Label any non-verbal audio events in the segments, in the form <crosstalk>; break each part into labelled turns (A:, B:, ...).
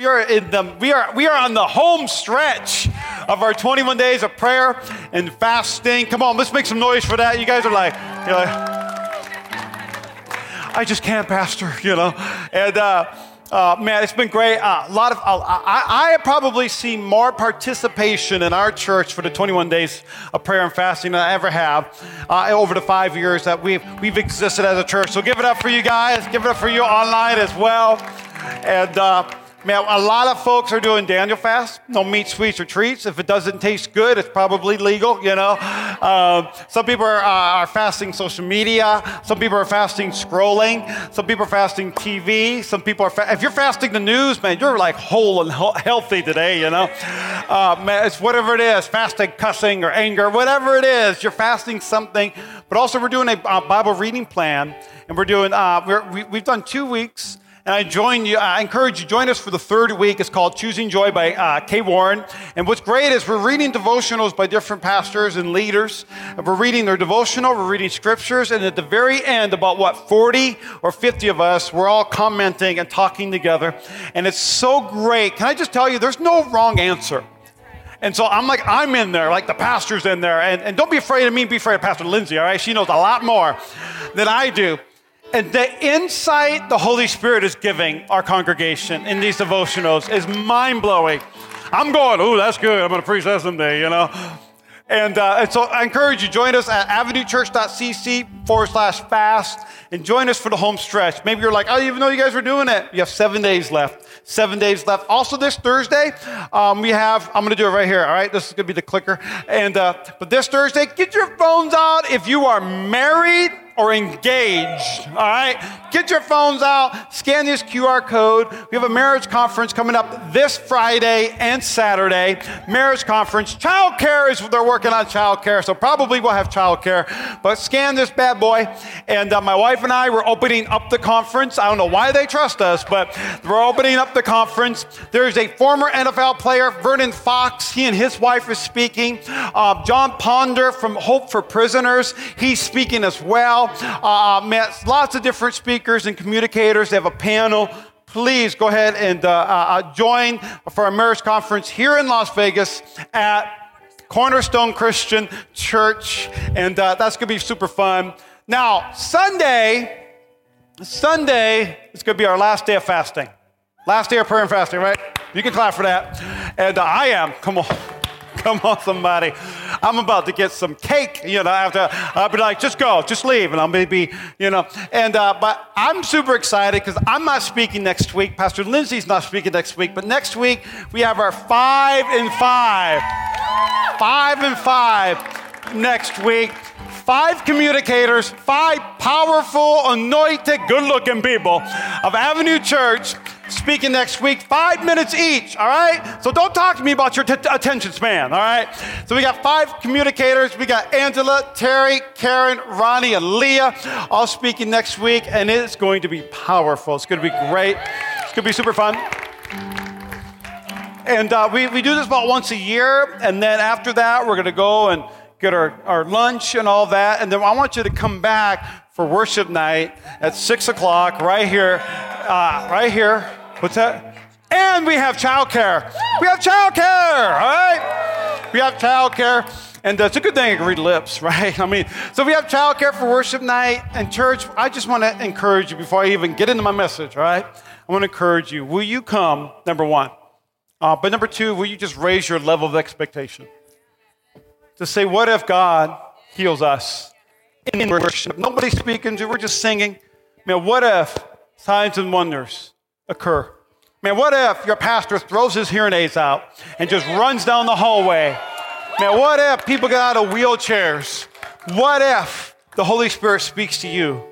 A: We are in the we are we are on the home stretch of our 21 days of prayer and fasting. Come on, let's make some noise for that. You guys are like, you're like I just can't, Pastor. You know, and. Uh, uh, man, it's been great. Uh, a lot of I, I probably see more participation in our church for the 21 days of prayer and fasting than I ever have uh, over the five years that we've we've existed as a church. So give it up for you guys. Give it up for you online as well. And uh, Man, a lot of folks are doing Daniel fast. No meat, sweets, or treats. If it doesn't taste good, it's probably legal, you know. Um, some people are, uh, are, fasting social media. Some people are fasting scrolling. Some people are fasting TV. Some people are, fa- if you're fasting the news, man, you're like whole and healthy today, you know. Uh, man, it's whatever it is, fasting cussing or anger, whatever it is, you're fasting something. But also, we're doing a uh, Bible reading plan, and we're doing, uh, we're, we, we've done two weeks and I join you, I encourage you, join us for the third week. It's called Choosing Joy by uh, Kay Warren. And what's great is we're reading devotionals by different pastors and leaders. We're reading their devotional, we're reading scriptures, and at the very end, about what, 40 or 50 of us, we're all commenting and talking together. And it's so great. Can I just tell you, there's no wrong answer. And so I'm like, I'm in there, like the pastor's in there. And, and don't be afraid of me, be afraid of Pastor Lindsay, all right? She knows a lot more than I do. And the insight the Holy Spirit is giving our congregation in these devotionals is mind blowing. I'm going, oh, that's good. I'm going to preach that someday, you know? And, uh, and, so I encourage you, join us at avenuechurch.cc forward slash fast and join us for the home stretch. Maybe you're like, I didn't even know you guys were doing it. You have seven days left. Seven days left. Also, this Thursday, um, we have, I'm going to do it right here, all right? This is going to be the clicker. And, uh, but this Thursday, get your phones out if you are married or engaged. All right? Get your phones out, scan this QR code. We have a marriage conference coming up this Friday and Saturday. Marriage conference. Child care is they're working on child care, so probably we'll have child care. But scan this bad boy. And uh, my wife and I were opening up the conference. I don't know why they trust us, but we're opening up the conference. There's a former NFL player, Vernon Fox. He and his wife are speaking. Uh, Jon Ponder from Hope for Prisoners. He's speaking as well. Uh, met lots of different speakers and communicators. They have a panel. Please go ahead and uh, uh, uh, join for our marriage conference here in Las Vegas at Cornerstone Christian Church. And uh, that's going to be super fun. Now, Sunday, Sunday is going to be our last day of fasting. Last day of prayer and fasting, right? You can clap for that. And uh, I am, come on. Come on, somebody. I'm about to get some cake. You know, after I'll be like, just go, just leave, and I'll maybe, you know. And uh, but I'm super excited because I'm not speaking next week. Pastor Lindsay's not speaking next week, but next week we have our five and five, five and five next week. Five communicators, five powerful, anointed, good-looking people of Avenue Church speaking next week, five minutes each, all right? So don't talk to me about your t- attention span, all right? So we got five communicators. We got Angela, Terry, Karen, Ronnie, and Leah all speaking next week, and it's going to be powerful. It's going to be great. It's going to be super fun. And uh, we, we do this about once a year, and then after that, we're going to go and get our, our lunch and all that. And then I want you to come back for worship night at 6 o'clock right here, uh, right here What's that? And we have childcare. We have childcare, all right? We have childcare. And uh, it's a good thing I can read lips, <laughs> right? I mean, so we have childcare for worship night and church. I just want to encourage you before I even get into my message, all right? I want to encourage you. Will you come, number one? Uh, but number two, will you just raise your level of expectation? To say, what if God heals us in worship? Nobody's speaking to, we're just singing. Man, what if signs and wonders occur. Man, what if your pastor throws his hearing aids out and just runs down the hallway? Man, what if people get out of wheelchairs? What if the Holy Spirit speaks to you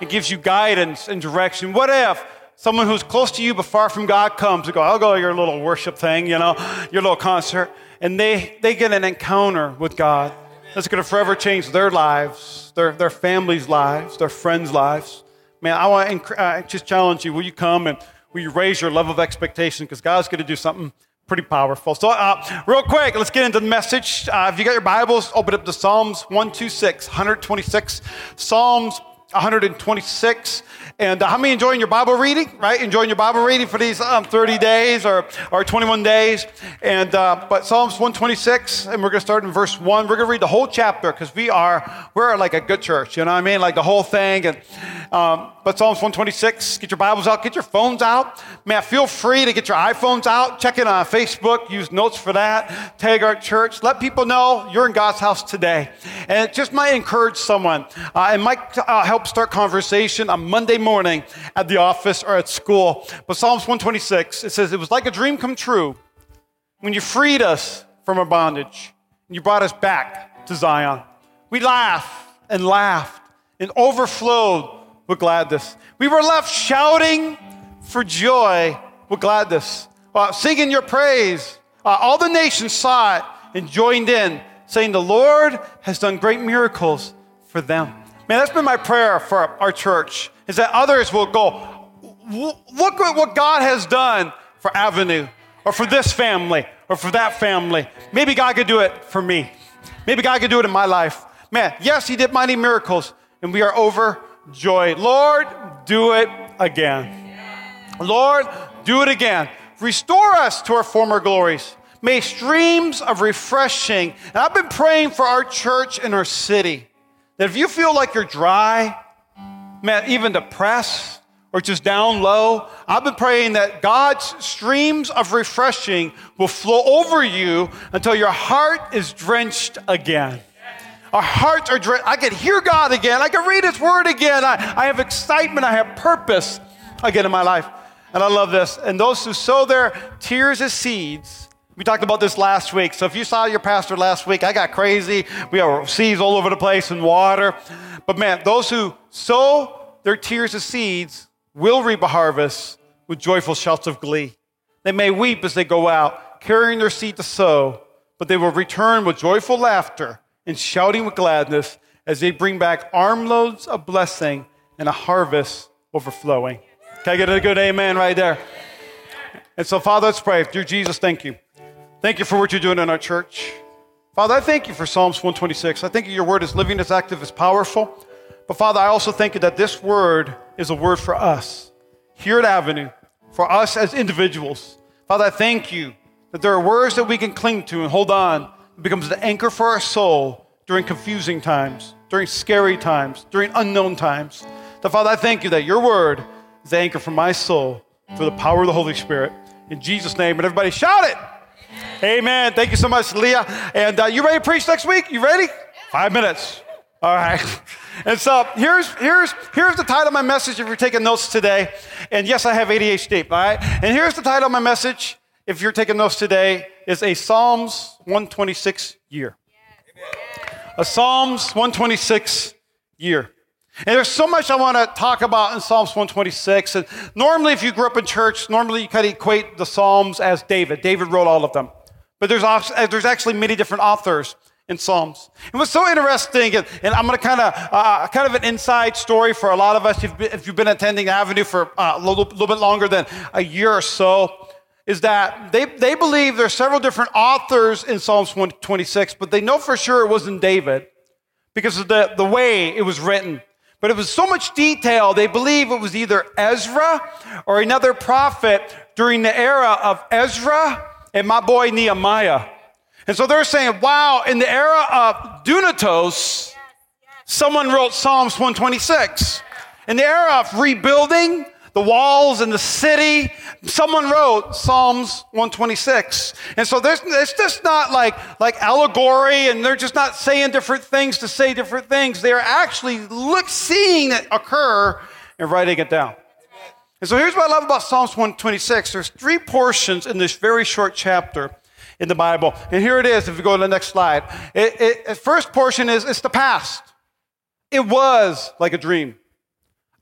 A: and gives you guidance and direction? What if someone who's close to you but far from God comes and go, I'll go to your little worship thing, you know, your little concert, and they, they get an encounter with God that's going to forever change their lives, their, their families' lives, their friends' lives. Man, I want to uh, just challenge you. Will you come and will you raise your level of expectation? Because God's going to do something pretty powerful. So, uh, real quick, let's get into the message. Uh, if you got your Bibles, open up to Psalms 126, 126. Psalms 126. And uh, how many enjoying your Bible reading, right? Enjoying your Bible reading for these um, 30 days or, or 21 days. And, uh, but Psalms 126, and we're going to start in verse 1. We're going to read the whole chapter because we are, we're like a good church, you know what I mean? Like the whole thing. And, um, but Psalms 126, get your Bibles out, get your phones out. Man, feel free to get your iPhones out, check it on Facebook, use notes for that, tag our church. Let people know you're in God's house today. And it just might encourage someone. Uh, it might uh, help start conversation on Monday morning at the office or at school. But Psalms 126, it says, It was like a dream come true when you freed us from our bondage and you brought us back to Zion. We laughed and laughed and overflowed with gladness. We were left shouting for joy with gladness, uh, singing your praise. Uh, all the nations saw it and joined in, saying, The Lord has done great miracles for them. Man, that's been my prayer for our church is that others will go, look at what God has done for Avenue or for this family or for that family. Maybe God could do it for me. Maybe God could do it in my life. Man, yes, He did mighty miracles, and we are overjoyed. Lord, do it again. Lord, do it again. Restore us to our former glories. May streams of refreshing, and I've been praying for our church and our city, that if you feel like you're dry, man, even depressed or just down low, I've been praying that God's streams of refreshing will flow over you until your heart is drenched again. Our hearts are drenched. I can hear God again. I can read His Word again. I, I have excitement. I have purpose again in my life. And I love this. And those who sow their tears as seeds, we talked about this last week. So if you saw your pastor last week, I got crazy. We have seeds all over the place and water. But man, those who sow their tears as seeds will reap a harvest with joyful shouts of glee. They may weep as they go out, carrying their seed to sow, but they will return with joyful laughter and shouting with gladness as they bring back armloads of blessing and a harvest overflowing. Can I get a good amen right there? And so, Father, let's pray. Dear Jesus, thank you. Thank you for what you're doing in our church. Father, I thank you for Psalms 126. I think your word is living, it's active, it's powerful. But Father, I also thank you that this word is a word for us here at Avenue, for us as individuals. Father, I thank you that there are words that we can cling to and hold on. It becomes the anchor for our soul during confusing times, during scary times, during unknown times. So, Father, I thank you that your word is the anchor for my soul through the power of the Holy Spirit. In Jesus' name, and everybody shout it. Amen. Thank you so much, Leah. And uh, you ready to preach next week? You ready? Five minutes. All right. <laughs> And so here's, here's, here's the title of my message if you're taking notes today. And yes, I have ADHD, all right? And here's the title of my message if you're taking notes today is a Psalms 126 year. A Psalms 126 year. And there's so much I want to talk about in Psalms 126. And normally, if you grew up in church, normally you kind of equate the Psalms as David. David wrote all of them. But there's, there's actually many different authors in Psalms. And was so interesting, and, and I'm going to kind of uh, kind of an inside story for a lot of us. If, if you've been attending Avenue for uh, a little, little bit longer than a year or so, is that they, they believe there's several different authors in Psalms 126, but they know for sure it wasn't David because of the, the way it was written. But it was so much detail, they believe it was either Ezra or another prophet during the era of Ezra and my boy Nehemiah. And so they're saying, wow, in the era of Dunatos, someone wrote Psalms 126. In the era of rebuilding the walls and the city, someone wrote Psalms 126. And so it's just not like, like allegory and they're just not saying different things to say different things. They're actually look, seeing it occur and writing it down. And so here's what I love about Psalms 126. There's three portions in this very short chapter in the Bible. And here it is, if you go to the next slide. It, it, the first portion is it's the past. It was like a dream.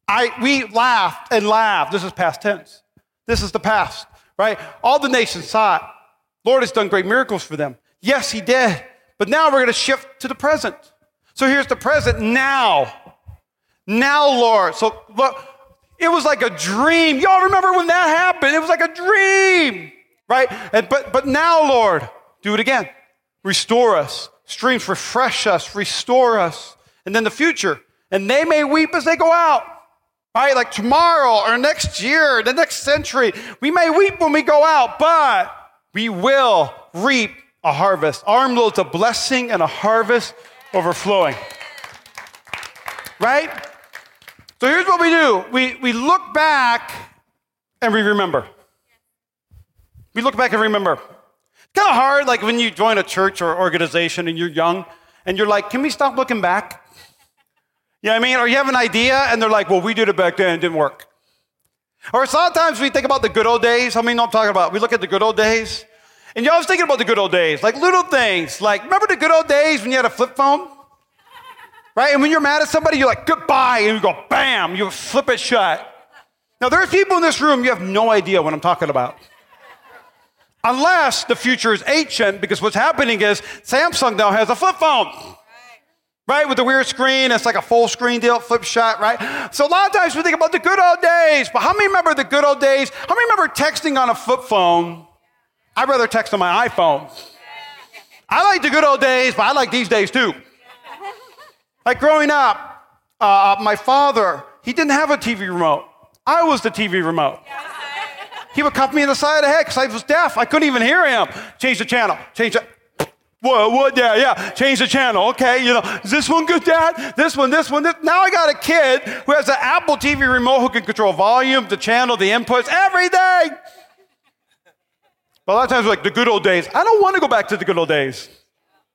A: I, we laughed and laughed. This is past tense. This is the past, right? All the nations saw it. Lord has done great miracles for them. Yes, he did. But now we're going to shift to the present. So here's the present now. Now, Lord. So look, it was like a dream. Y'all remember when that happened? It was like a dream right? And, but, but now, Lord, do it again. Restore us. Streams refresh us, restore us. And then the future. And they may weep as they go out. Right? Like tomorrow or next year, the next century, we may weep when we go out, but we will reap a harvest. Armloads of blessing and a harvest overflowing. Right? So here's what we do we, we look back and we remember. We look back and remember. It's kind of hard, like when you join a church or organization and you're young and you're like, can we stop looking back? You know what I mean? Or you have an idea and they're like, well, we did it back then, it didn't work. Or sometimes we think about the good old days. How I mean, I'm talking about, we look at the good old days. And you all was thinking about the good old days, like little things. Like, remember the good old days when you had a flip phone? Right? And when you're mad at somebody, you're like, goodbye, and you go, bam, you flip it shut. Now, there's people in this room, you have no idea what I'm talking about. Unless the future is ancient, because what's happening is Samsung now has a flip phone right? With the weird screen, it's like a full screen deal, flip shot, right? So a lot of times we think about the good old days, but how many remember the good old days? How many remember texting on a flip phone? I'd rather text on my iPhone. I like the good old days, but I like these days too. Like growing up, uh, my father, he didn't have a TV remote. I was the TV remote. He would cuff me in the side of the head because I was deaf. I couldn't even hear him. Change the channel. Change it. What, what, yeah, yeah, change the channel. Okay, you know, is this one good, Dad? This one, this one, this. Now I got a kid who has an Apple TV remote who can control volume, the channel, the inputs, everything. But a lot of times, like the good old days, I don't want to go back to the good old days.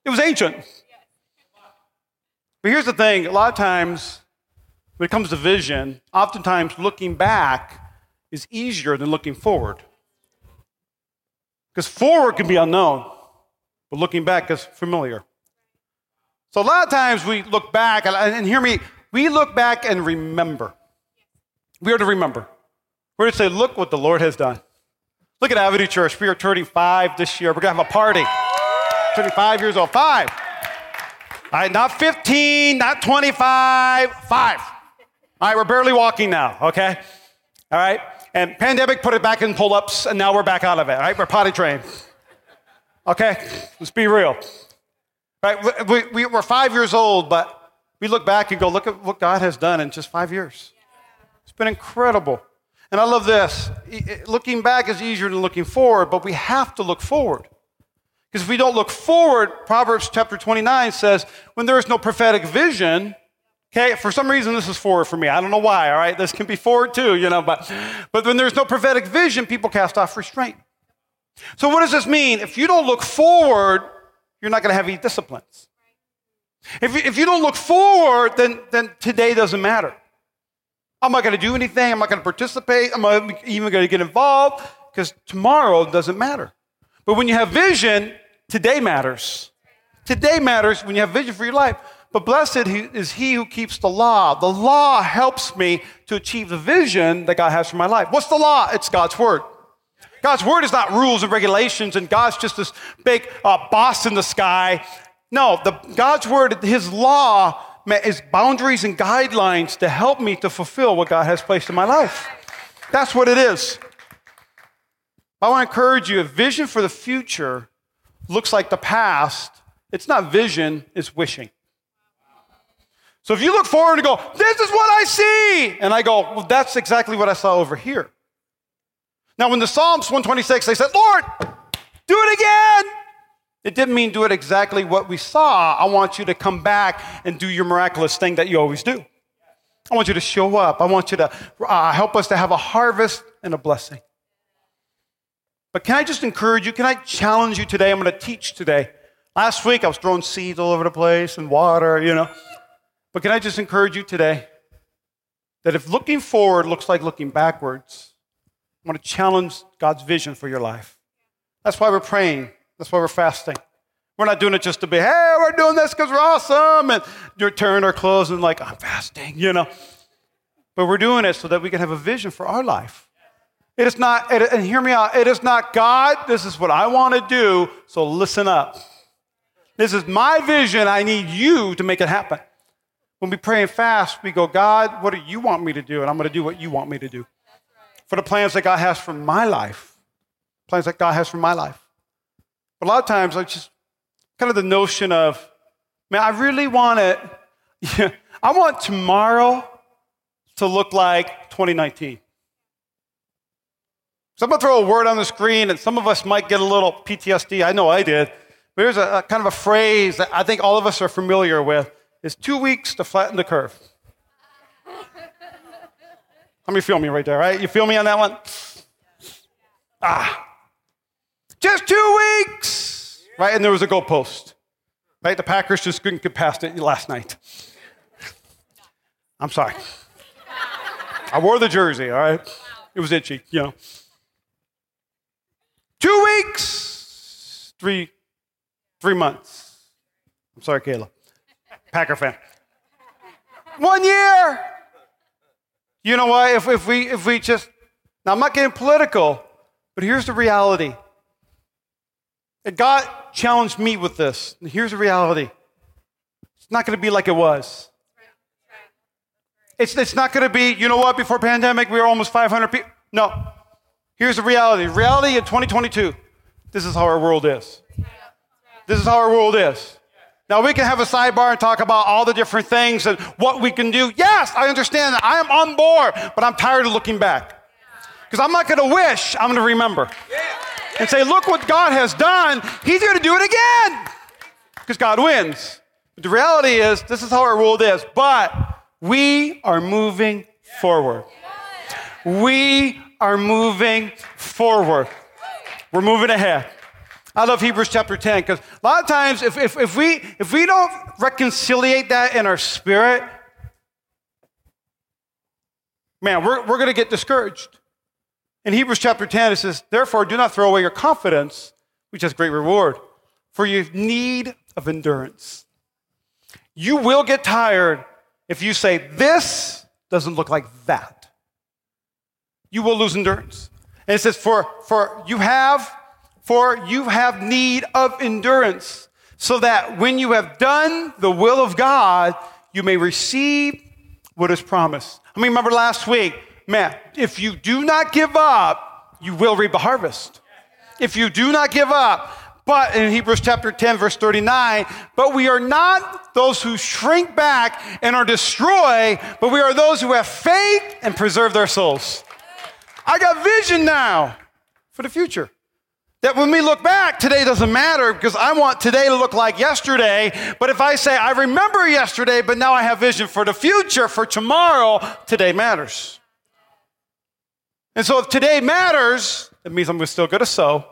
A: It was ancient. But here's the thing a lot of times, when it comes to vision, oftentimes looking back is easier than looking forward. Because forward can be unknown. But looking back is familiar. So a lot of times we look back, and hear me, we look back and remember. We are to remember. We're to say, look what the Lord has done. Look at Avenue Church. We are turning five this year. We're going to have a party. 35 years old. Five. All right, not 15, not 25, five. All right, we're barely walking now, okay? All right? And pandemic put it back in pull ups, and now we're back out of it, all right? We're potty trained. Okay, let's be real. Right? We, we, we're five years old, but we look back and go, look at what God has done in just five years. It's been incredible. And I love this. Looking back is easier than looking forward, but we have to look forward. Because if we don't look forward, Proverbs chapter 29 says, when there is no prophetic vision, okay, for some reason this is forward for me. I don't know why, all right? This can be forward too, you know, but, but when there's no prophetic vision, people cast off restraint. So, what does this mean? If you don't look forward, you're not going to have any disciplines. If, if you don't look forward, then, then today doesn't matter. I'm not going to do anything. I'm not going to participate. I'm not even going to get involved because tomorrow doesn't matter. But when you have vision, today matters. Today matters when you have vision for your life. But blessed is he who keeps the law. The law helps me to achieve the vision that God has for my life. What's the law? It's God's word. God's word is not rules and regulations, and God's just this big uh, boss in the sky. No, the, God's word, His law, is boundaries and guidelines to help me to fulfill what God has placed in my life. That's what it is. I want to encourage you if vision for the future looks like the past, it's not vision, it's wishing. So if you look forward and go, This is what I see, and I go, Well, that's exactly what I saw over here. Now, in the Psalms 126, they said, Lord, do it again. It didn't mean do it exactly what we saw. I want you to come back and do your miraculous thing that you always do. I want you to show up. I want you to uh, help us to have a harvest and a blessing. But can I just encourage you? Can I challenge you today? I'm going to teach today. Last week I was throwing seeds all over the place and water, you know. But can I just encourage you today that if looking forward looks like looking backwards, I want to challenge God's vision for your life. That's why we're praying. That's why we're fasting. We're not doing it just to be, hey, we're doing this because we're awesome, and you're tearing our clothes and like, I'm fasting, you know. But we're doing it so that we can have a vision for our life. It is not, and hear me out, it is not God, this is what I want to do, so listen up. This is my vision. I need you to make it happen. When we pray and fast, we go, God, what do you want me to do? And I'm going to do what you want me to do for the plans that God has for my life. Plans that God has for my life. But a lot of times, I just kind of the notion of, man, I really want it. <laughs> I want tomorrow to look like 2019. So I'm to throw a word on the screen, and some of us might get a little PTSD. I know I did. But here's a, a kind of a phrase that I think all of us are familiar with. It's two weeks to flatten the curve. How many feel me right there, right? You feel me on that one? Ah. Just two weeks, right? And there was a goalpost, right? The Packers just couldn't get past it last night. I'm sorry. I wore the jersey, all right? It was itchy, you know. Two weeks, three, three months. I'm sorry, Kayla. Packer fan. One year. You know what? If, if, we, if we just, now I'm not getting political, but here's the reality. And God challenged me with this. And here's the reality it's not going to be like it was. It's, it's not going to be, you know what, before pandemic, we were almost 500 people. No. Here's the reality. Reality in 2022, this is how our world is. This is how our world is. Now, we can have a sidebar and talk about all the different things and what we can do. Yes, I understand that. I am on board, but I'm tired of looking back. Because I'm not going to wish, I'm going to remember. And say, look what God has done. He's going to do it again. Because God wins. But the reality is, this is how our world is. But we are moving forward. We are moving forward. We're moving ahead. I love Hebrews chapter 10 because a lot of times if, if, if, we, if we don't reconciliate that in our spirit, man, we're, we're going to get discouraged. In Hebrews chapter 10, it says, Therefore, do not throw away your confidence, which has great reward, for you need of endurance. You will get tired if you say, This doesn't look like that. You will lose endurance. And it says, For, for you have for you have need of endurance, so that when you have done the will of God, you may receive what is promised. I mean, remember last week, man, if you do not give up, you will reap a harvest. If you do not give up, but in Hebrews chapter 10, verse 39, but we are not those who shrink back and are destroyed, but we are those who have faith and preserve their souls. I got vision now for the future. That when we look back, today doesn't matter because I want today to look like yesterday. But if I say, I remember yesterday, but now I have vision for the future, for tomorrow, today matters. And so if today matters, it means I'm still going to sow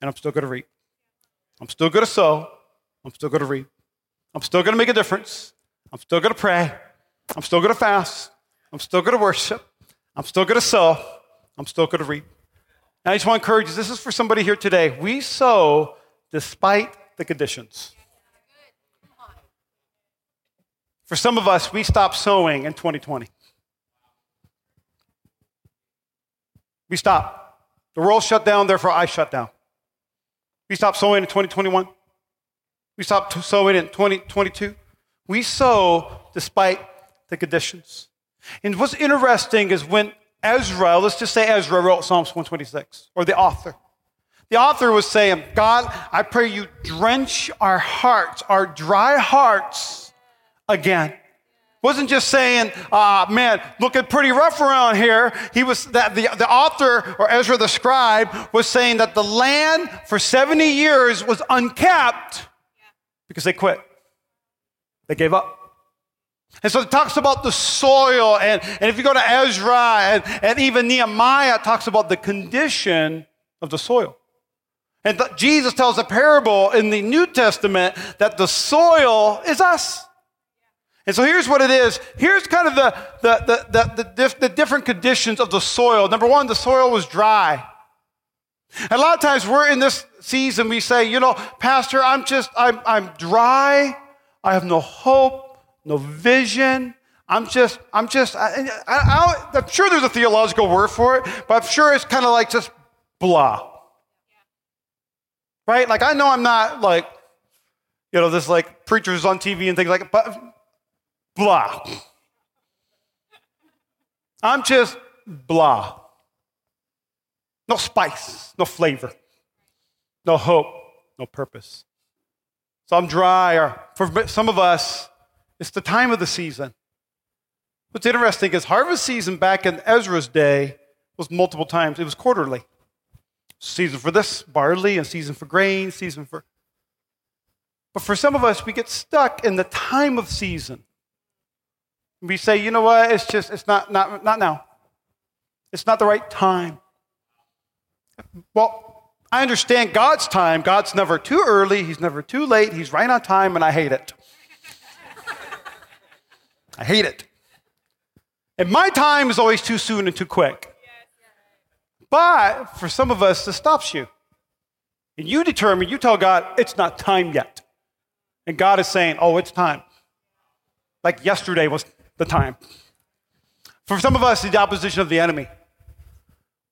A: and I'm still going to reap. I'm still going to sow. I'm still going to reap. I'm still going to make a difference. I'm still going to pray. I'm still going to fast. I'm still going to worship. I'm still going to sow. I'm still going to reap. And I just want to encourage you this is for somebody here today. We sow despite the conditions. For some of us, we stopped sowing in 2020. We stopped. The world shut down, therefore I shut down. We stopped sowing in 2021. We stopped sowing in 2022. We sow despite the conditions. And what's interesting is when Ezra, let's just say Ezra wrote Psalms 126, or the author. The author was saying, God, I pray you drench our hearts, our dry hearts again. Wasn't just saying, uh, man, looking pretty rough around here. He was that the, the author or Ezra the scribe was saying that the land for 70 years was unkept because they quit. They gave up. And so it talks about the soil, and, and if you go to Ezra and, and even Nehemiah, talks about the condition of the soil. And th- Jesus tells a parable in the New Testament that the soil is us. And so here's what it is. Here's kind of the, the, the, the, the, dif- the different conditions of the soil. Number one, the soil was dry. A lot of times we're in this season, we say, you know, Pastor, I'm just, I'm, I'm dry. I have no hope no vision. I'm just, I'm just, I, I, am sure there's a theological word for it, but I'm sure it's kind of like just blah. Right? Like, I know I'm not like, you know, this like preachers on TV and things like but blah. I'm just blah. No spice, no flavor, no hope, no purpose. So I'm dry, or for some of us, It's the time of the season. What's interesting is harvest season back in Ezra's day was multiple times. It was quarterly. Season for this, barley, and season for grain, season for. But for some of us, we get stuck in the time of season. We say, you know what, it's just, it's not, not, not now. It's not the right time. Well, I understand God's time. God's never too early, He's never too late, He's right on time, and I hate it. I hate it. And my time is always too soon and too quick. But for some of us, this stops you. And you determine, you tell God, it's not time yet. And God is saying, oh, it's time. Like yesterday was the time. For some of us, the opposition of the enemy.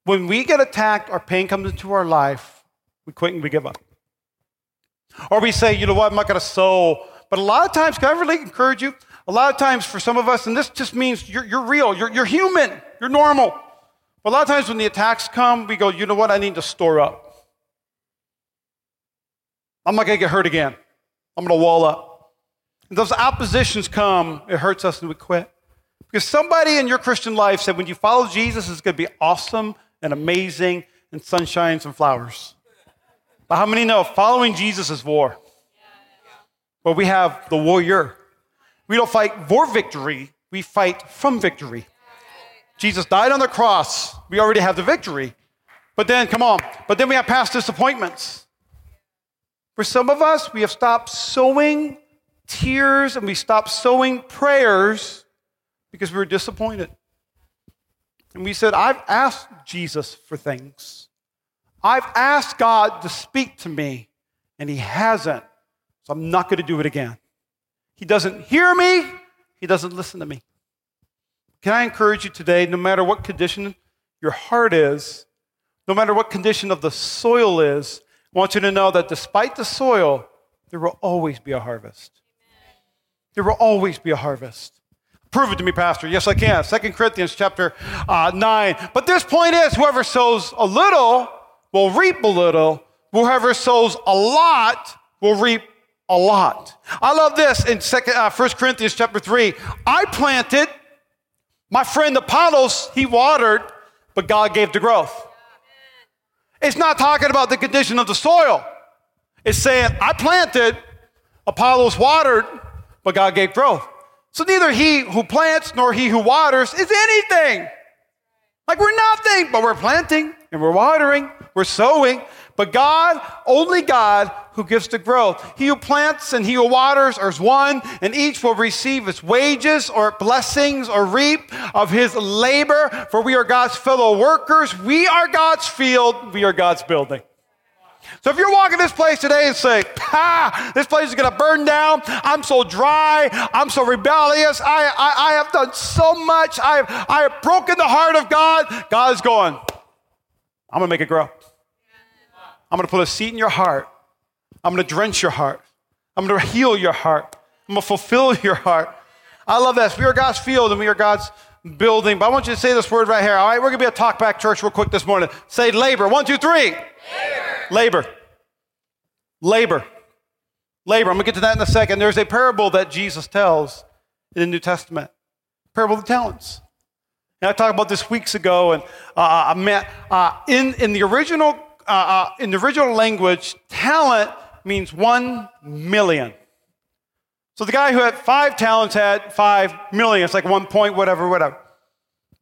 A: When we get attacked or pain comes into our life, we quit and we give up. Or we say, you know what, I'm not going to sow. But a lot of times, can I really encourage you? A lot of times for some of us, and this just means you're, you're real, you're, you're human, you're normal. But a lot of times when the attacks come, we go, you know what, I need to store up. I'm not going to get hurt again. I'm going to wall up. And those oppositions come, it hurts us and we quit. Because somebody in your Christian life said when you follow Jesus, it's going to be awesome and amazing and sunshines and flowers. But how many know following Jesus is war? But we have the warrior. We don't fight for victory, we fight from victory. Jesus died on the cross. We already have the victory. But then, come on, but then we have past disappointments. For some of us, we have stopped sowing tears and we stopped sowing prayers because we were disappointed. And we said, I've asked Jesus for things. I've asked God to speak to me, and He hasn't. So I'm not going to do it again. He doesn't hear me, He doesn't listen to me. Can I encourage you today, no matter what condition your heart is, no matter what condition of the soil is, I want you to know that despite the soil, there will always be a harvest. There will always be a harvest. Prove it to me, Pastor. Yes, I can. Second Corinthians chapter uh, 9. But this point is whoever sows a little will reap a little, whoever sows a lot will reap a lot. I love this in second, uh, 1 Corinthians chapter 3. I planted, my friend Apollos, he watered, but God gave the growth. It's not talking about the condition of the soil. It's saying, I planted, Apollos watered, but God gave growth. So neither he who plants nor he who waters is anything. Like we're nothing, but we're planting and we're watering, we're sowing. But God, only God who gives the growth. He who plants and he who waters are one, and each will receive its wages or blessings or reap of his labor. For we are God's fellow workers. We are God's field. We are God's building. So if you're walking this place today and say, "Ha, this place is going to burn down. I'm so dry. I'm so rebellious. I, I, I have done so much. I have, I have broken the heart of God. God is going, I'm going to make it grow. I'm going to put a seed in your heart. I'm going to drench your heart. I'm going to heal your heart. I'm going to fulfill your heart. I love this. We are God's field and we are God's building. But I want you to say this word right here. All right, we're going to be a talk back church real quick this morning. Say labor. One, two, three. Labor. Labor. Labor. Labor. I'm going to get to that in a second. There's a parable that Jesus tells in the New Testament. Parable of the talents. And I talked about this weeks ago, and uh, I met uh, in in the original uh, uh, in the original language, talent means one million. So the guy who had five talents had five million. It's like one point, whatever, whatever.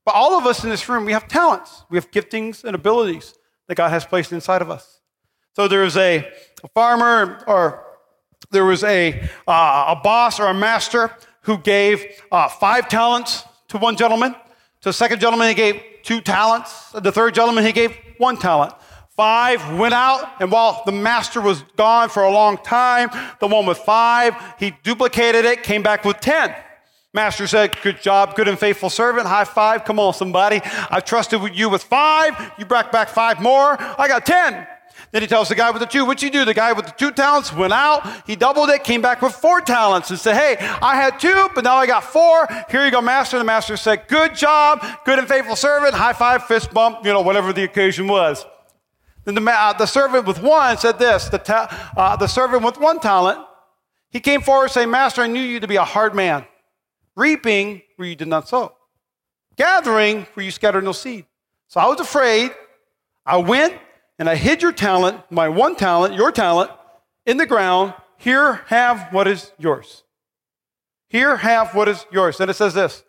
A: But all of us in this room, we have talents. We have giftings and abilities that God has placed inside of us. So there was a, a farmer or there was a, uh, a boss or a master who gave uh, five talents to one gentleman. To the second gentleman, he gave two talents. The third gentleman, he gave one talent. Five went out, and while the master was gone for a long time, the one with five, he duplicated it, came back with 10. Master said, Good job, good and faithful servant. High five. Come on, somebody. I trusted you with five. You brought back five more. I got 10. Then he tells the guy with the two, what'd you do? The guy with the two talents went out, he doubled it, came back with four talents and said, Hey, I had two, but now I got four. Here you go, master. The master said, Good job, good and faithful servant. High five, fist bump, you know, whatever the occasion was. Then the, uh, the servant with one said this the, ta- uh, the servant with one talent He came forward saying, Master, I knew you to be a hard man, reaping where you did not sow, gathering where you scattered no seed. So I was afraid. I went and I hid your talent, my one talent, your talent, in the ground. Here, have what is yours. Here, have what is yours. And it says this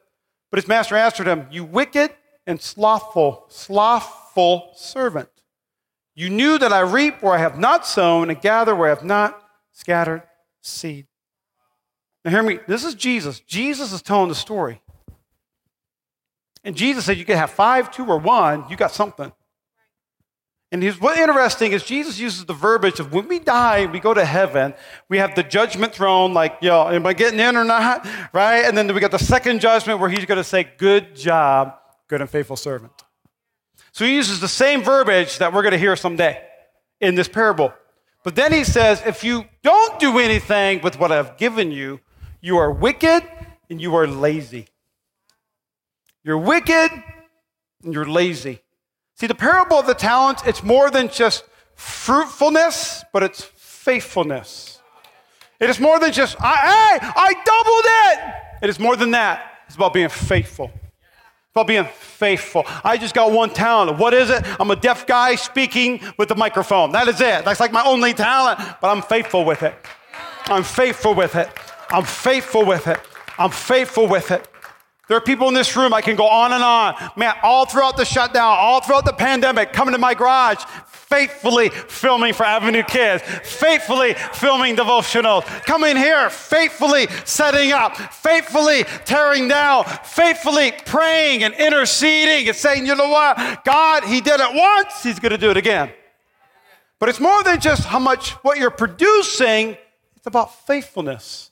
A: But his master answered him, You wicked and slothful, slothful servant. You knew that I reap where I have not sown and gather where I have not scattered seed. Now, hear me. This is Jesus. Jesus is telling the story. And Jesus said, You can have five, two, or one. You got something. And what's interesting is Jesus uses the verbiage of when we die, we go to heaven, we have the judgment throne, like, yo, am I getting in or not? Right? And then we got the second judgment where he's going to say, Good job, good and faithful servant. So he uses the same verbiage that we're going to hear someday in this parable. But then he says, if you don't do anything with what I've given you, you are wicked and you are lazy. You're wicked and you're lazy. See, the parable of the talents, it's more than just fruitfulness, but it's faithfulness. It is more than just, I, hey, I doubled it. It is more than that. It's about being faithful about being faithful. I just got one talent. What is it? I'm a deaf guy speaking with the microphone. That is it. That's like my only talent, but I'm faithful with it. I'm faithful with it. I'm faithful with it. I'm faithful with it. There are people in this room, I can go on and on. Man, all throughout the shutdown, all throughout the pandemic, coming to my garage, faithfully filming for Avenue Kids, faithfully filming devotionals, coming here, faithfully setting up, faithfully tearing down, faithfully praying and interceding and saying, you know what? God, He did it once, He's going to do it again. But it's more than just how much what you're producing, it's about faithfulness.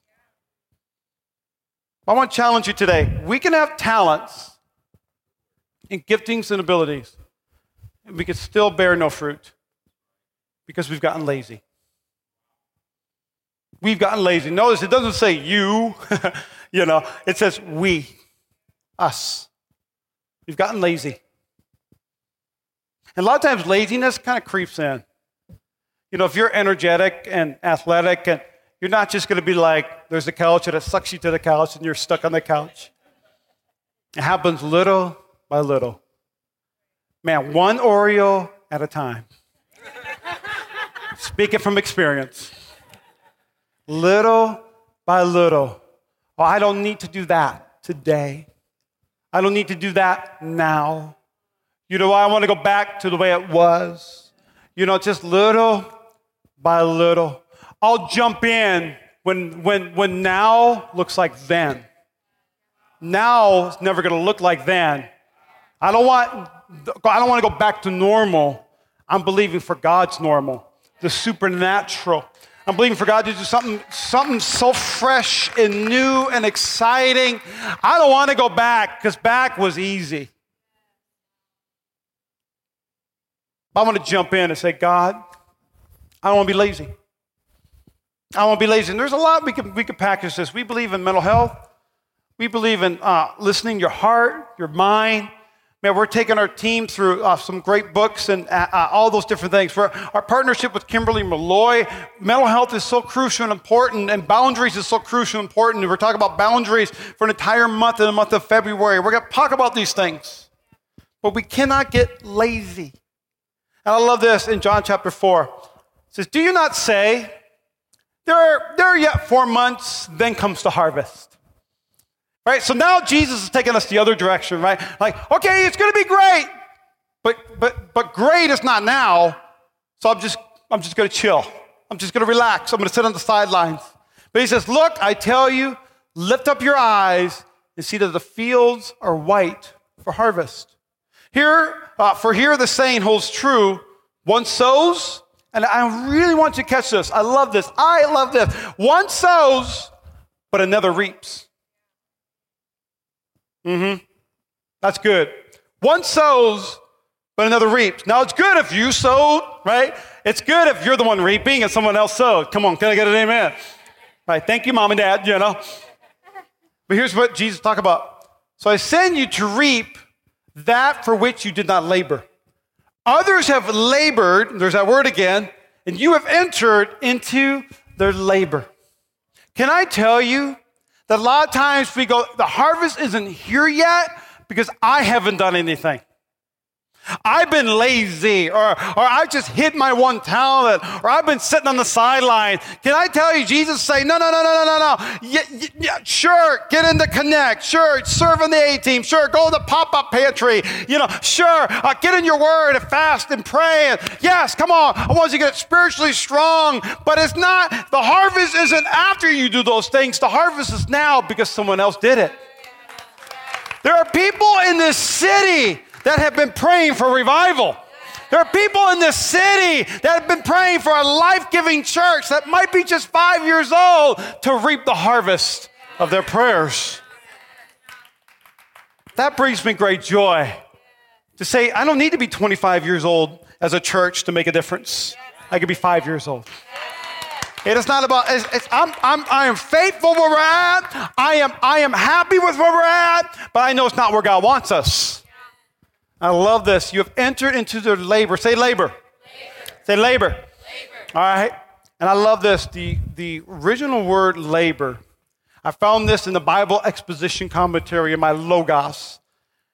A: I want to challenge you today. We can have talents and giftings and abilities and we could still bear no fruit because we've gotten lazy. We've gotten lazy. Notice it doesn't say you, <laughs> you know, it says we, us. We've gotten lazy. And a lot of times laziness kind of creeps in. You know, if you're energetic and athletic, and you're not just going to be like, there's a couch and it sucks you to the couch and you're stuck on the couch. It happens little by little. Man, one Oreo at a time. Speaking from experience. Little by little. Oh, I don't need to do that today. I don't need to do that now. You know, I want to go back to the way it was. You know, just little by little. I'll jump in when, when, when now looks like then. Now is never going to look like then. I don't want I don't want to go back to normal. I'm believing for God's normal, the supernatural. I'm believing for God to do something, something so fresh and new and exciting. I don't want to go back because back was easy. But I want to jump in and say, God, I don't want to be lazy. I want to be lazy. And there's a lot we can, we can package this. We believe in mental health. We believe in uh, listening your heart, your mind, Man, we're taking our team through uh, some great books and uh, uh, all those different things. For our partnership with Kimberly Malloy, mental health is so crucial and important, and boundaries is so crucial and important. We're talking about boundaries for an entire month in the month of February. We're going to talk about these things, but we cannot get lazy. And I love this in John chapter 4. It says, Do you not say, there are, there are yet four months, then comes the harvest? Right? So now Jesus is taking us the other direction, right? Like, okay, it's going to be great, but but but great is not now. So I'm just I'm just going to chill. I'm just going to relax. I'm going to sit on the sidelines. But he says, "Look, I tell you, lift up your eyes and see that the fields are white for harvest." Here, uh, for here the saying holds true: one sows, and I really want you to catch this. I love this. I love this. One sows, but another reaps. Mm-hmm. That's good. One sows, but another reaps. Now it's good if you sowed, right? It's good if you're the one reaping and someone else sowed. Come on, can I get an amen? Right. Thank you, mom and dad, you know. But here's what Jesus talked about. So I send you to reap that for which you did not labor. Others have labored, there's that word again, and you have entered into their labor. Can I tell you that a lot of times we go, the harvest isn't here yet because I haven't done anything. I've been lazy, or, or I just hid my one talent, or I've been sitting on the sideline. Can I tell you, Jesus say, no, no, no, no, no, no, no. Yeah, yeah, sure, get into Connect. Sure, serve in the A team. Sure, go to the pop up pantry. You know, sure, uh, get in your word and fast and pray. And yes, come on. I want you to get spiritually strong, but it's not, the harvest isn't after you do those things. The harvest is now because someone else did it. There are people in this city that have been praying for revival. There are people in this city that have been praying for a life giving church that might be just five years old to reap the harvest of their prayers. That brings me great joy to say, I don't need to be 25 years old as a church to make a difference. I could be five years old. It is not about, it's, it's, I'm, I'm, I am faithful where we're at. I am, I am happy with where we're at, but I know it's not where God wants us. I love this. You have entered into the labor. Say labor. labor. Say labor. labor. All right. And I love this. The, the original word labor, I found this in the Bible exposition commentary in my Logos.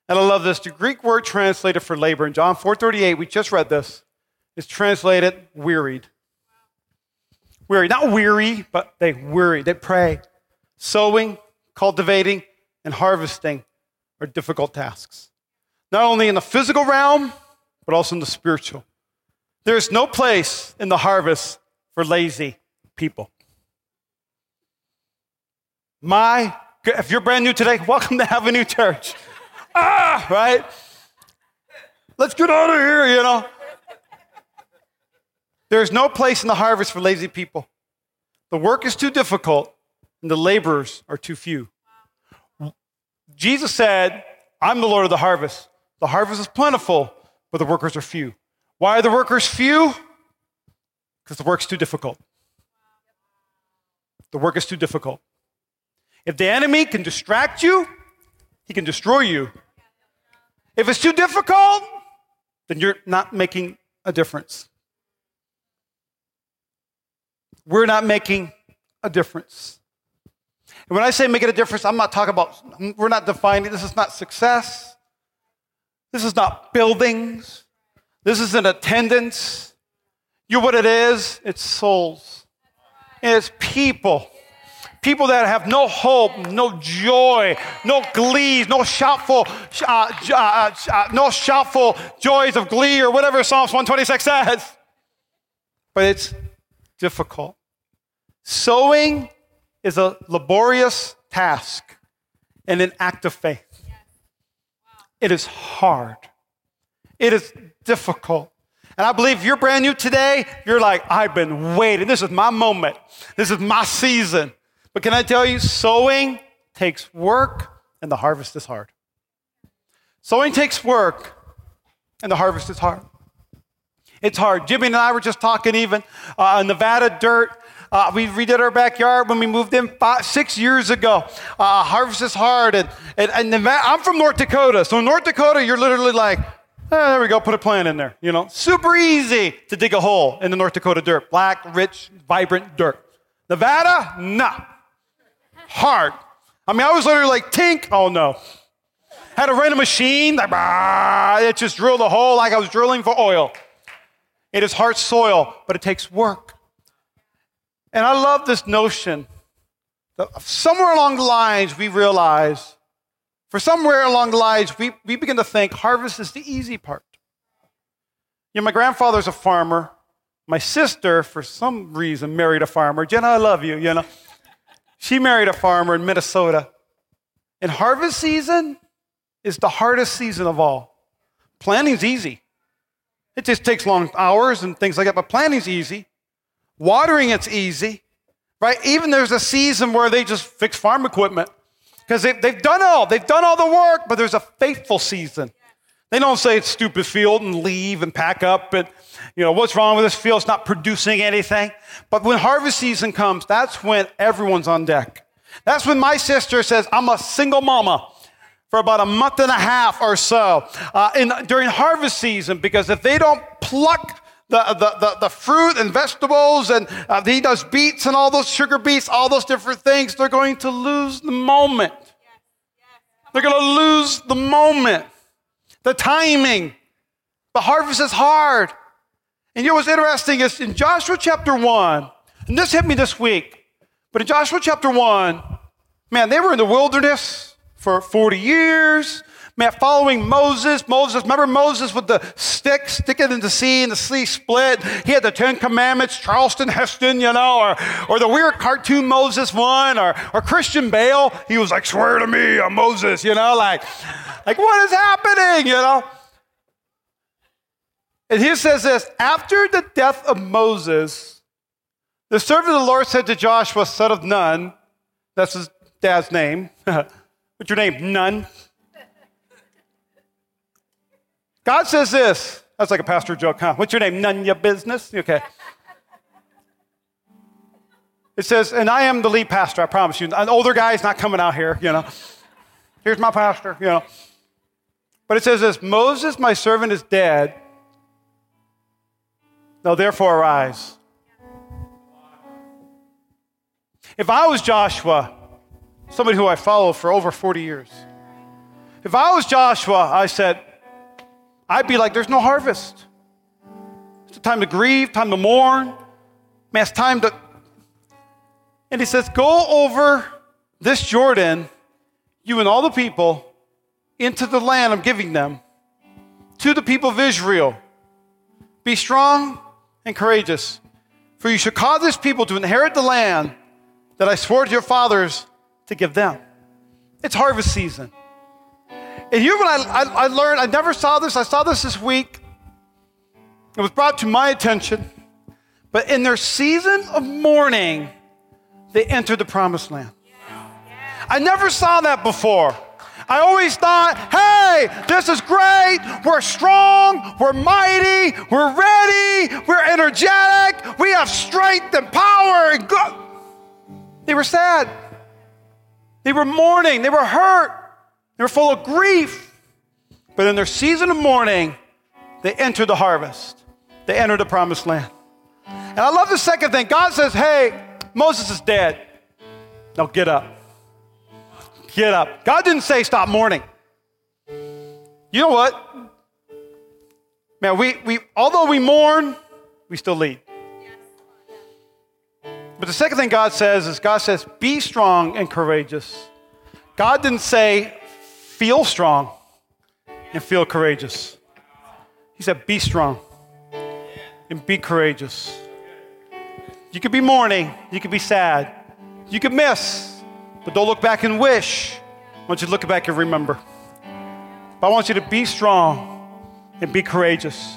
A: And I love this. The Greek word translated for labor in John 4:38, we just read this, is translated wearied. Weary, not weary, but they weary, they pray. Sowing, cultivating, and harvesting are difficult tasks not only in the physical realm, but also in the spiritual. There is no place in the harvest for lazy people. My, if you're brand new today, <laughs> welcome to Avenue Church. Ah, right? Let's get out of here, you know. There's no place in the harvest for lazy people. The work is too difficult, and the laborers are too few. Jesus said, I'm the Lord of the harvest. The harvest is plentiful, but the workers are few. Why are the workers few? Because the work's too difficult. The work is too difficult. If the enemy can distract you, he can destroy you. If it's too difficult, then you're not making a difference. We're not making a difference. And when I say making a difference, I'm not talking about, we're not defining, this is not success. This is not buildings. This isn't attendance. You know what it is? It's souls. It's people. People that have no hope, no joy, no glee, no shoutful, uh, uh, uh, no shoutful joys of glee or whatever Psalms 126 says. But it's difficult. Sowing is a laborious task and an act of faith. It is hard. It is difficult. And I believe you're brand new today, you're like, I've been waiting. This is my moment. This is my season. But can I tell you, sowing takes work and the harvest is hard. Sowing takes work and the harvest is hard. It's hard. Jimmy and I were just talking even uh, Nevada dirt. Uh, we redid our backyard when we moved in five, six years ago. Uh, harvest is hard. And, and, and I'm from North Dakota. So in North Dakota, you're literally like, oh, there we go, put a plant in there. You know, super easy to dig a hole in the North Dakota dirt. Black, rich, vibrant dirt. Nevada, nah. Hard. I mean, I was literally like, tink, oh no. Had to rent a machine, like, bah, it just drilled a hole like I was drilling for oil. It is hard soil, but it takes work. And I love this notion that somewhere along the lines we realize, for somewhere along the lines, we, we begin to think harvest is the easy part. You know, my grandfather's a farmer. My sister, for some reason, married a farmer. Jenna, I love you, you know. She married a farmer in Minnesota. And harvest season is the hardest season of all. Planning's easy. It just takes long hours and things like that, but planning's easy. Watering, it's easy, right? Even there's a season where they just fix farm equipment because they, they've done all, they've done all the work, but there's a faithful season. They don't say it's stupid field and leave and pack up and, you know, what's wrong with this field? It's not producing anything. But when harvest season comes, that's when everyone's on deck. That's when my sister says, I'm a single mama for about a month and a half or so uh, in, during harvest season because if they don't pluck the, the, the, the fruit and vegetables, and uh, he does beets and all those sugar beets, all those different things. They're going to lose the moment. They're going to lose the moment, the timing. The harvest is hard. And you know what's interesting is in Joshua chapter 1, and this hit me this week, but in Joshua chapter 1, man, they were in the wilderness for 40 years. Man, following Moses, Moses, remember Moses with the stick, stick it in the sea and the sea split? He had the Ten Commandments, Charleston Heston, you know, or, or the weird cartoon Moses one, or, or Christian Bale. He was like, swear to me, I'm Moses, you know, like, like what is happening, you know? And he says this after the death of Moses, the servant of the Lord said to Joshua, son of Nun, that's his dad's name. <laughs> What's your name? Nun. God says this. That's like a pastor joke, huh? What's your name? None of your business? Okay. It says, and I am the lead pastor, I promise you. An older guy is not coming out here, you know. Here's my pastor, you know. But it says this Moses, my servant, is dead. Now therefore arise. If I was Joshua, somebody who I followed for over 40 years, if I was Joshua, I said, I'd be like, there's no harvest. It's time to grieve, time to mourn. Man, it's time to. And he says, Go over this Jordan, you and all the people, into the land I'm giving them, to the people of Israel. Be strong and courageous, for you shall cause this people to inherit the land that I swore to your fathers to give them. It's harvest season. And know what I, I, I learned? I never saw this. I saw this this week. It was brought to my attention. But in their season of mourning, they entered the promised land. I never saw that before. I always thought, hey, this is great. We're strong. We're mighty. We're ready. We're energetic. We have strength and power and good. They were sad. They were mourning. They were hurt. They were full of grief. But in their season of mourning, they entered the harvest. They entered the promised land. And I love the second thing. God says, hey, Moses is dead. Now get up. Get up. God didn't say stop mourning. You know what? Man, we, we although we mourn, we still lead. But the second thing God says is God says, be strong and courageous. God didn't say, feel strong and feel courageous. He said, Be strong and be courageous. You could be mourning, you could be sad, you could miss, but don't look back and wish. I want you to look back and remember. But I want you to be strong and be courageous.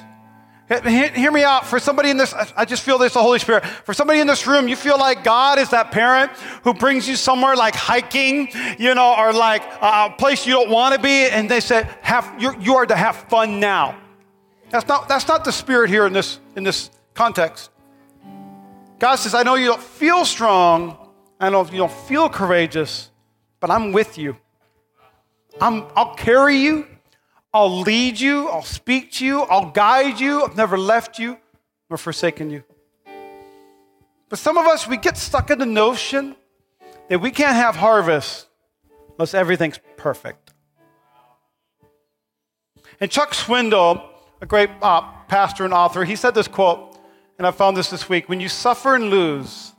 A: Hear me out. For somebody in this, I just feel this, the Holy Spirit. For somebody in this room, you feel like God is that parent who brings you somewhere like hiking, you know, or like a place you don't want to be, and they said, have, you're, you are to have fun now. That's not, that's not the spirit here in this, in this context. God says, I know you don't feel strong, I know you don't feel courageous, but I'm with you. I'm, I'll carry you. I'll lead you, I'll speak to you, I'll guide you. I've never left you nor forsaken you. But some of us, we get stuck in the notion that we can't have harvest unless everything's perfect. And Chuck Swindoll, a great uh, pastor and author, he said this quote, and I found this this week When you suffer and lose,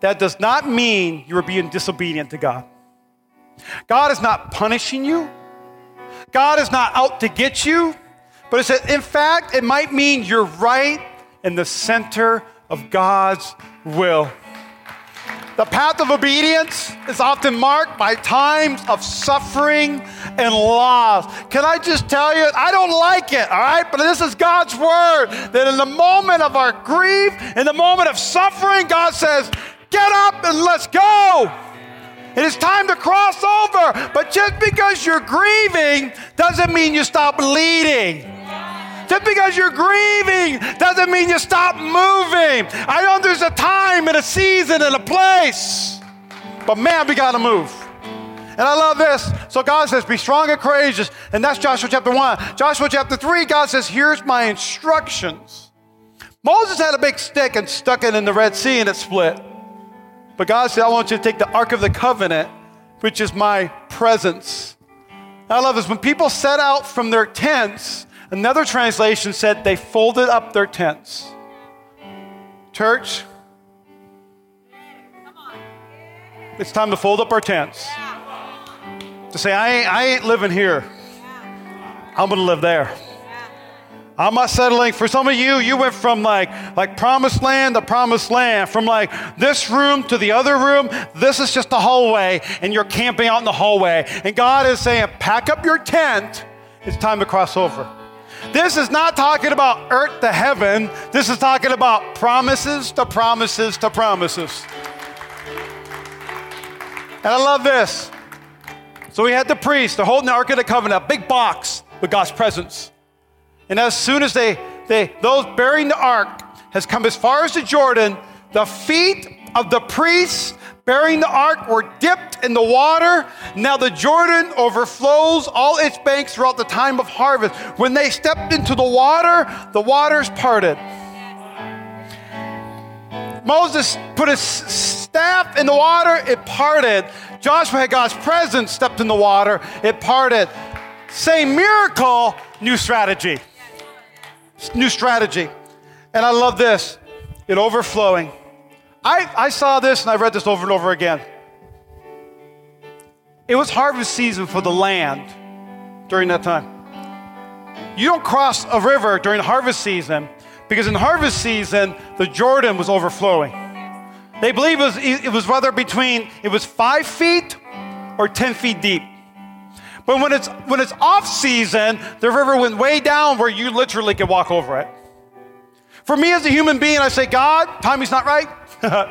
A: that does not mean you are being disobedient to God. God is not punishing you. God is not out to get you, but it says, in fact, it might mean you're right in the center of God's will. The path of obedience is often marked by times of suffering and loss. Can I just tell you, I don't like it, all right? But this is God's word that in the moment of our grief, in the moment of suffering, God says, Get up and let's go. It is time to cross over. But just because you're grieving doesn't mean you stop leading. Just because you're grieving doesn't mean you stop moving. I know there's a time and a season and a place, but man, we got to move. And I love this. So God says, Be strong and courageous. And that's Joshua chapter 1. Joshua chapter 3, God says, Here's my instructions. Moses had a big stick and stuck it in the Red Sea and it split. But God said, I want you to take the Ark of the Covenant, which is my presence. I love this. When people set out from their tents, another translation said they folded up their tents. Church, it's time to fold up our tents. To say, I ain't, I ain't living here. I'm going to live there. I'm not settling. For some of you, you went from like like promised land to promised land, from like this room to the other room. This is just the hallway, and you're camping out in the hallway. And God is saying, pack up your tent. It's time to cross over. This is not talking about earth to heaven. This is talking about promises to promises to promises. And I love this. So we had the priest, they're holding the Ark of the Covenant, a big box with God's presence. And as soon as they, they those bearing the ark has come as far as the Jordan, the feet of the priests bearing the ark were dipped in the water. Now the Jordan overflows all its banks throughout the time of harvest. When they stepped into the water, the waters parted. Moses put his staff in the water, it parted. Joshua had God's presence, stepped in the water, it parted. Same miracle, new strategy. New strategy. And I love this it overflowing. I, I saw this and I read this over and over again. It was harvest season for the land during that time. You don't cross a river during harvest season because in harvest season, the Jordan was overflowing. They believe it was, it was between, it was five feet or 10 feet deep. But when it's when it's off season, the river went way down where you literally can walk over it. For me as a human being, I say, God, timing's not right. <laughs> I,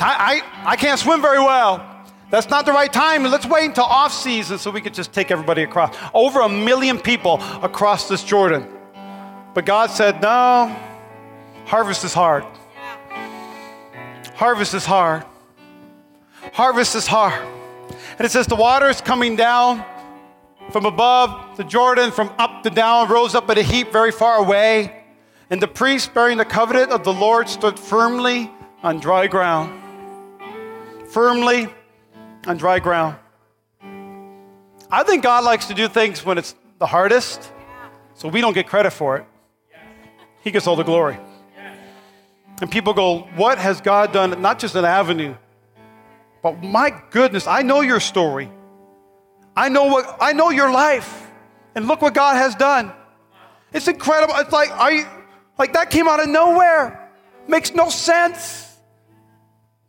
A: I, I can't swim very well. That's not the right time. Let's wait until off season so we could just take everybody across. Over a million people across this Jordan. But God said, no, harvest is hard. Harvest is hard. Harvest is hard. And it says the water is coming down from above the Jordan, from up to down, rose up at a heap very far away. And the priest bearing the covenant of the Lord stood firmly on dry ground. Firmly on dry ground. I think God likes to do things when it's the hardest, so we don't get credit for it. He gets all the glory. And people go, What has God done? Not just an avenue, but my goodness, I know your story. I know what I know your life. And look what God has done. It's incredible. It's like you like that came out of nowhere. Makes no sense.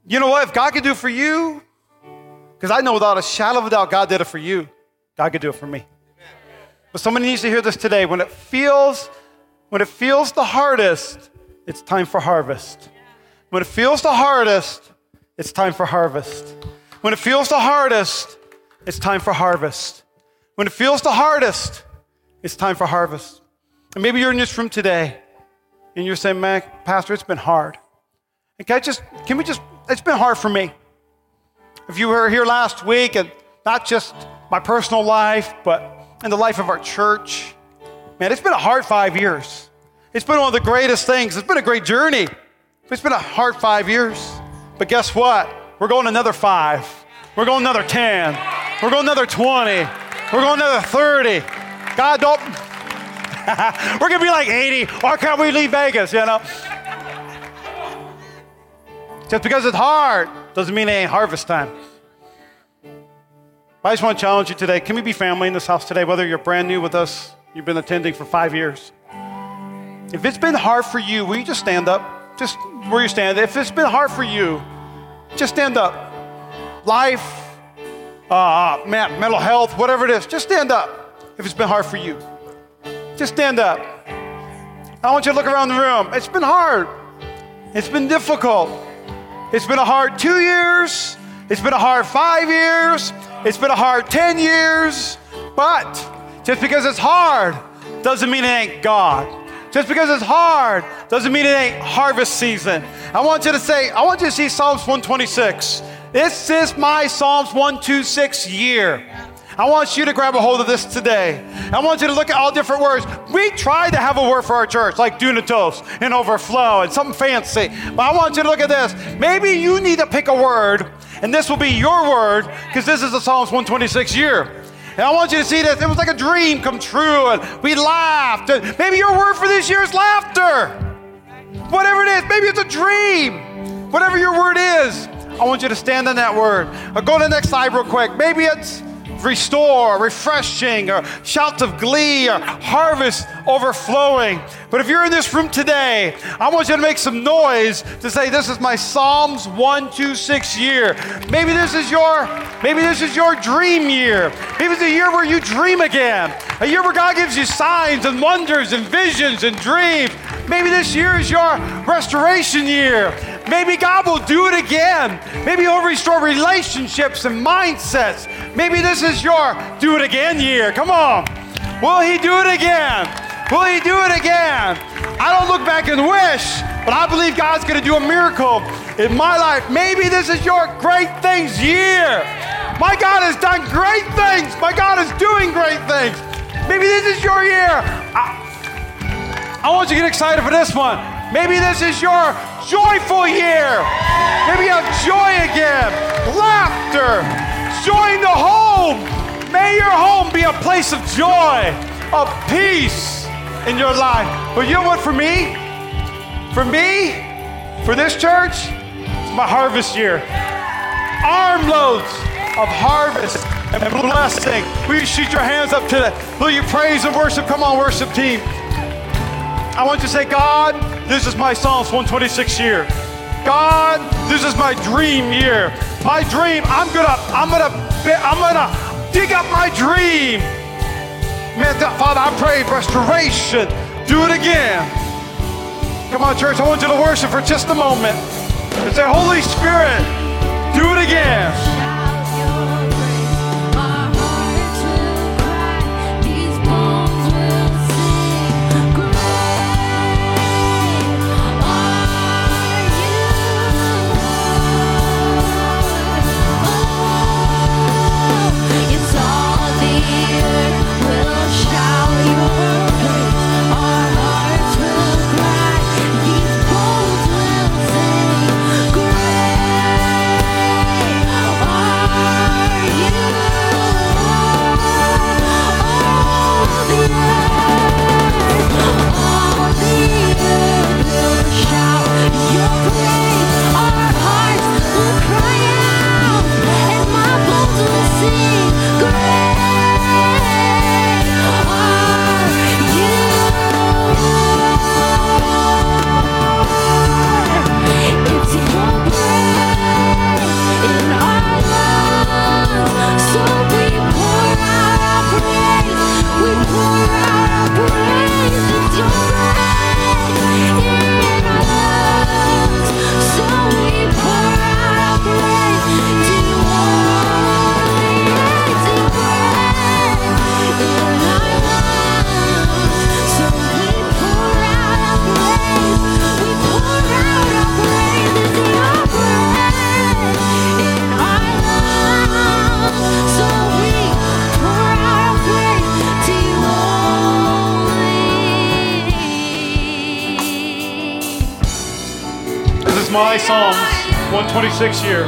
A: You know what? If God could do it for you, because I know without a shadow of a doubt God did it for you, God could do it for me. But somebody needs to hear this today. When it feels, when it feels the hardest, it's time for harvest. When it feels the hardest, it's time for harvest. When it feels the hardest, it's time for harvest. When it feels the hardest, it's time for harvest. And maybe you're in this room today and you're saying, man, Pastor, it's been hard. And can I just, can we just, it's been hard for me. If you were here last week and not just my personal life, but in the life of our church, man, it's been a hard five years. It's been one of the greatest things. It's been a great journey. It's been a hard five years. But guess what? We're going another five. We're going another 10. We're going another 20. We're going another 30. God, don't. <laughs> We're going to be like 80. Why can't we leave Vegas, you know? Just because it's hard doesn't mean it ain't harvest time. I just want to challenge you today. Can we be family in this house today? Whether you're brand new with us, you've been attending for five years. If it's been hard for you, will you just stand up? Just where you stand. If it's been hard for you, just stand up. Life, uh, mental health, whatever it is, just stand up. If it's been hard for you, just stand up. I want you to look around the room. It's been hard. It's been difficult. It's been a hard two years. It's been a hard five years. It's been a hard 10 years. But just because it's hard doesn't mean it ain't God. Just because it's hard doesn't mean it ain't harvest season. I want you to say, I want you to see Psalms 126. This is my Psalms 126 year. I want you to grab a hold of this today. I want you to look at all different words. We try to have a word for our church, like dunatos and overflow and something fancy. But I want you to look at this. Maybe you need to pick a word, and this will be your word, because this is the Psalms 126 year. And I want you to see this. It was like a dream come true, and we laughed. And maybe your word for this year is laughter. Whatever it is, maybe it's a dream. Whatever your word is, I want you to stand on that word. I'll go to the next slide real quick. Maybe it's restore, refreshing, or shouts of glee, or harvest overflowing. But if you're in this room today, I want you to make some noise to say, This is my Psalms 126 year. Maybe this is your, maybe this is your dream year. Maybe it's a year where you dream again. A year where God gives you signs and wonders and visions and dreams. Maybe this year is your restoration year. Maybe God will do it again. Maybe He'll restore relationships and mindsets. Maybe this is your do it again year. Come on. Will He do it again? Will He do it again? I don't look back and wish, but I believe God's going to do a miracle in my life. Maybe this is your great things year. My God has done great things. My God is doing great things. Maybe this is your year. I, I want you to get excited for this one. Maybe this is your joyful year. Maybe you have joy again, laughter, joy in the home. May your home be a place of joy, of peace in your life. But you know what, for me, for me, for this church, it's my harvest year. Armloads of harvest and blessing. Will you shoot your hands up to that? Will you praise and worship? Come on, worship team. I want you to say, God, this is my Psalms 126 year. God, this is my dream year. My dream, I'm gonna, I'm gonna, I'm gonna dig up my dream. Man, Father, I pray restoration. Do it again. Come on, church, I want you to worship for just a moment. And say, Holy Spirit, do it again. 126 year.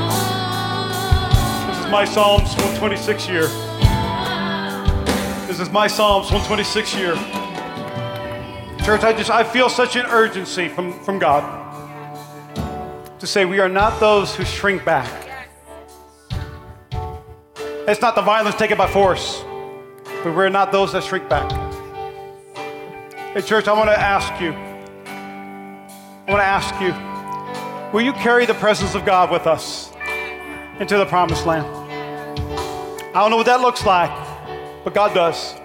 A: This is my Psalms 126 year. This is my Psalms 126 year. Church, I just I feel such an urgency from, from God to say we are not those who shrink back. It's not the violence taken by force, but we're not those that shrink back. Hey, church, I want to ask you. I want to ask you Will you carry the presence of God with us into the promised land? I don't know what that looks like, but God does.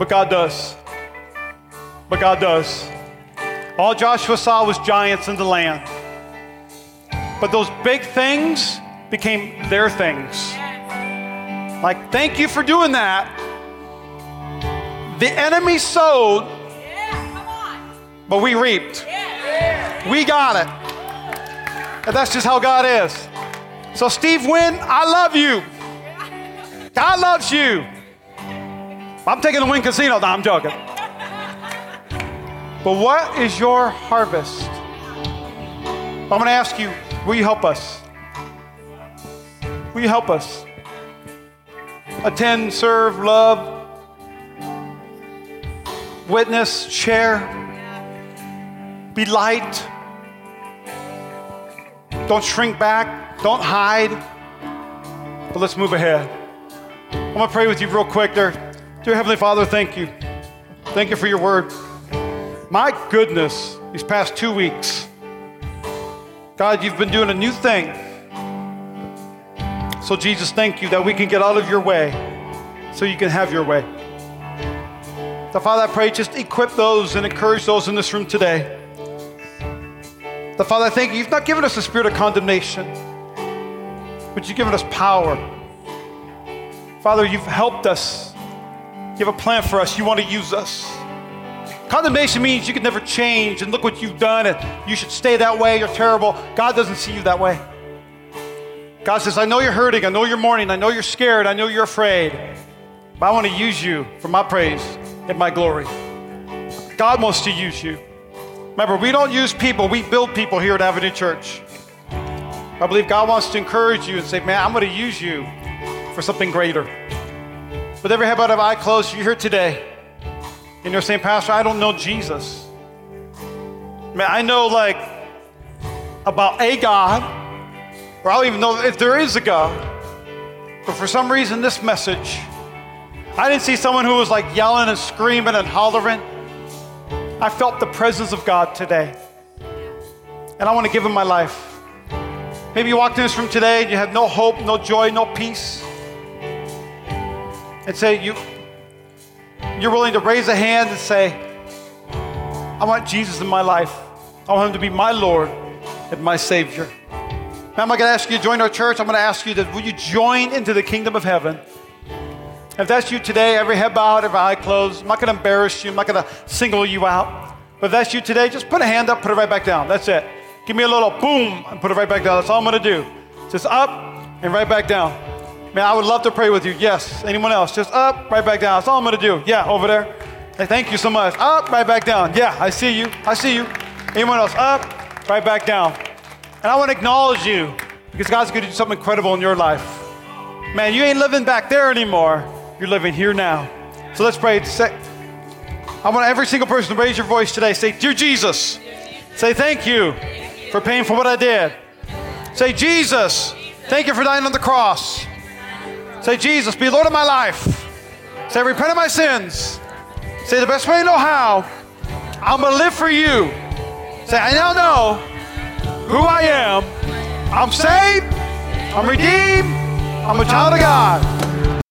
A: But God does. But God does. All Joshua saw was giants in the land. But those big things became their things. Like, thank you for doing that. The enemy sowed, but we reaped. We got it. And that's just how God is. So, Steve Wynn, I love you. God loves you. I'm taking the Wynn Casino. No, I'm joking. But what is your harvest? I'm going to ask you, will you help us? Will you help us? Attend, serve, love, witness, share, be light. Don't shrink back, don't hide, but let's move ahead. I'm going to pray with you real quick there. Dear Heavenly Father, thank you. Thank you for your word. My goodness, these past two weeks, God, you've been doing a new thing. So, Jesus, thank you that we can get out of your way so you can have your way. So, Father, I pray just equip those and encourage those in this room today. The Father, I thank you. You've not given us a spirit of condemnation, but you've given us power. Father, you've helped us. You have a plan for us. You want to use us. Condemnation means you can never change, and look what you've done, and you should stay that way. You're terrible. God doesn't see you that way. God says, I know you're hurting. I know you're mourning. I know you're scared. I know you're afraid. But I want to use you for my praise and my glory. God wants to use you. Remember, we don't use people, we build people here at Avenue Church. I believe God wants to encourage you and say, Man, I'm going to use you for something greater. With every head out of eye closed, you're here today. And you're saying, Pastor, I don't know Jesus. Man, I know like about a God, or I don't even know if there is a God. But for some reason, this message, I didn't see someone who was like yelling and screaming and hollering. I felt the presence of God today. And I want to give him my life. Maybe you walked in this room today and you have no hope, no joy, no peace. And say, you, you're willing to raise a hand and say, I want Jesus in my life. I want him to be my Lord and my Savior. Now, I'm not going to ask you to join our church. I'm going to ask you that will you join into the kingdom of heaven? If that's you today, every head bowed, every eye closed, I'm not going to embarrass you. I'm not going to single you out. But if that's you today, just put a hand up, put it right back down. That's it. Give me a little boom and put it right back down. That's all I'm going to do. Just up and right back down. Man, I would love to pray with you. Yes. Anyone else? Just up, right back down. That's all I'm going to do. Yeah, over there. Hey, thank you so much. Up, right back down. Yeah, I see you. I see you. Anyone else? Up, right back down. And I want to acknowledge you because God's going to do something incredible in your life. Man, you ain't living back there anymore. You're living here now. So let's pray. I want every single person to raise your voice today. Say, Dear Jesus, say thank you for paying for what I did. Say, Jesus, thank you for dying on the cross. Say, Jesus, be Lord of my life. Say, repent of my sins. Say, the best way I know how, I'm going to live for you. Say, I now know who I am. I'm saved. I'm redeemed. I'm a child of God.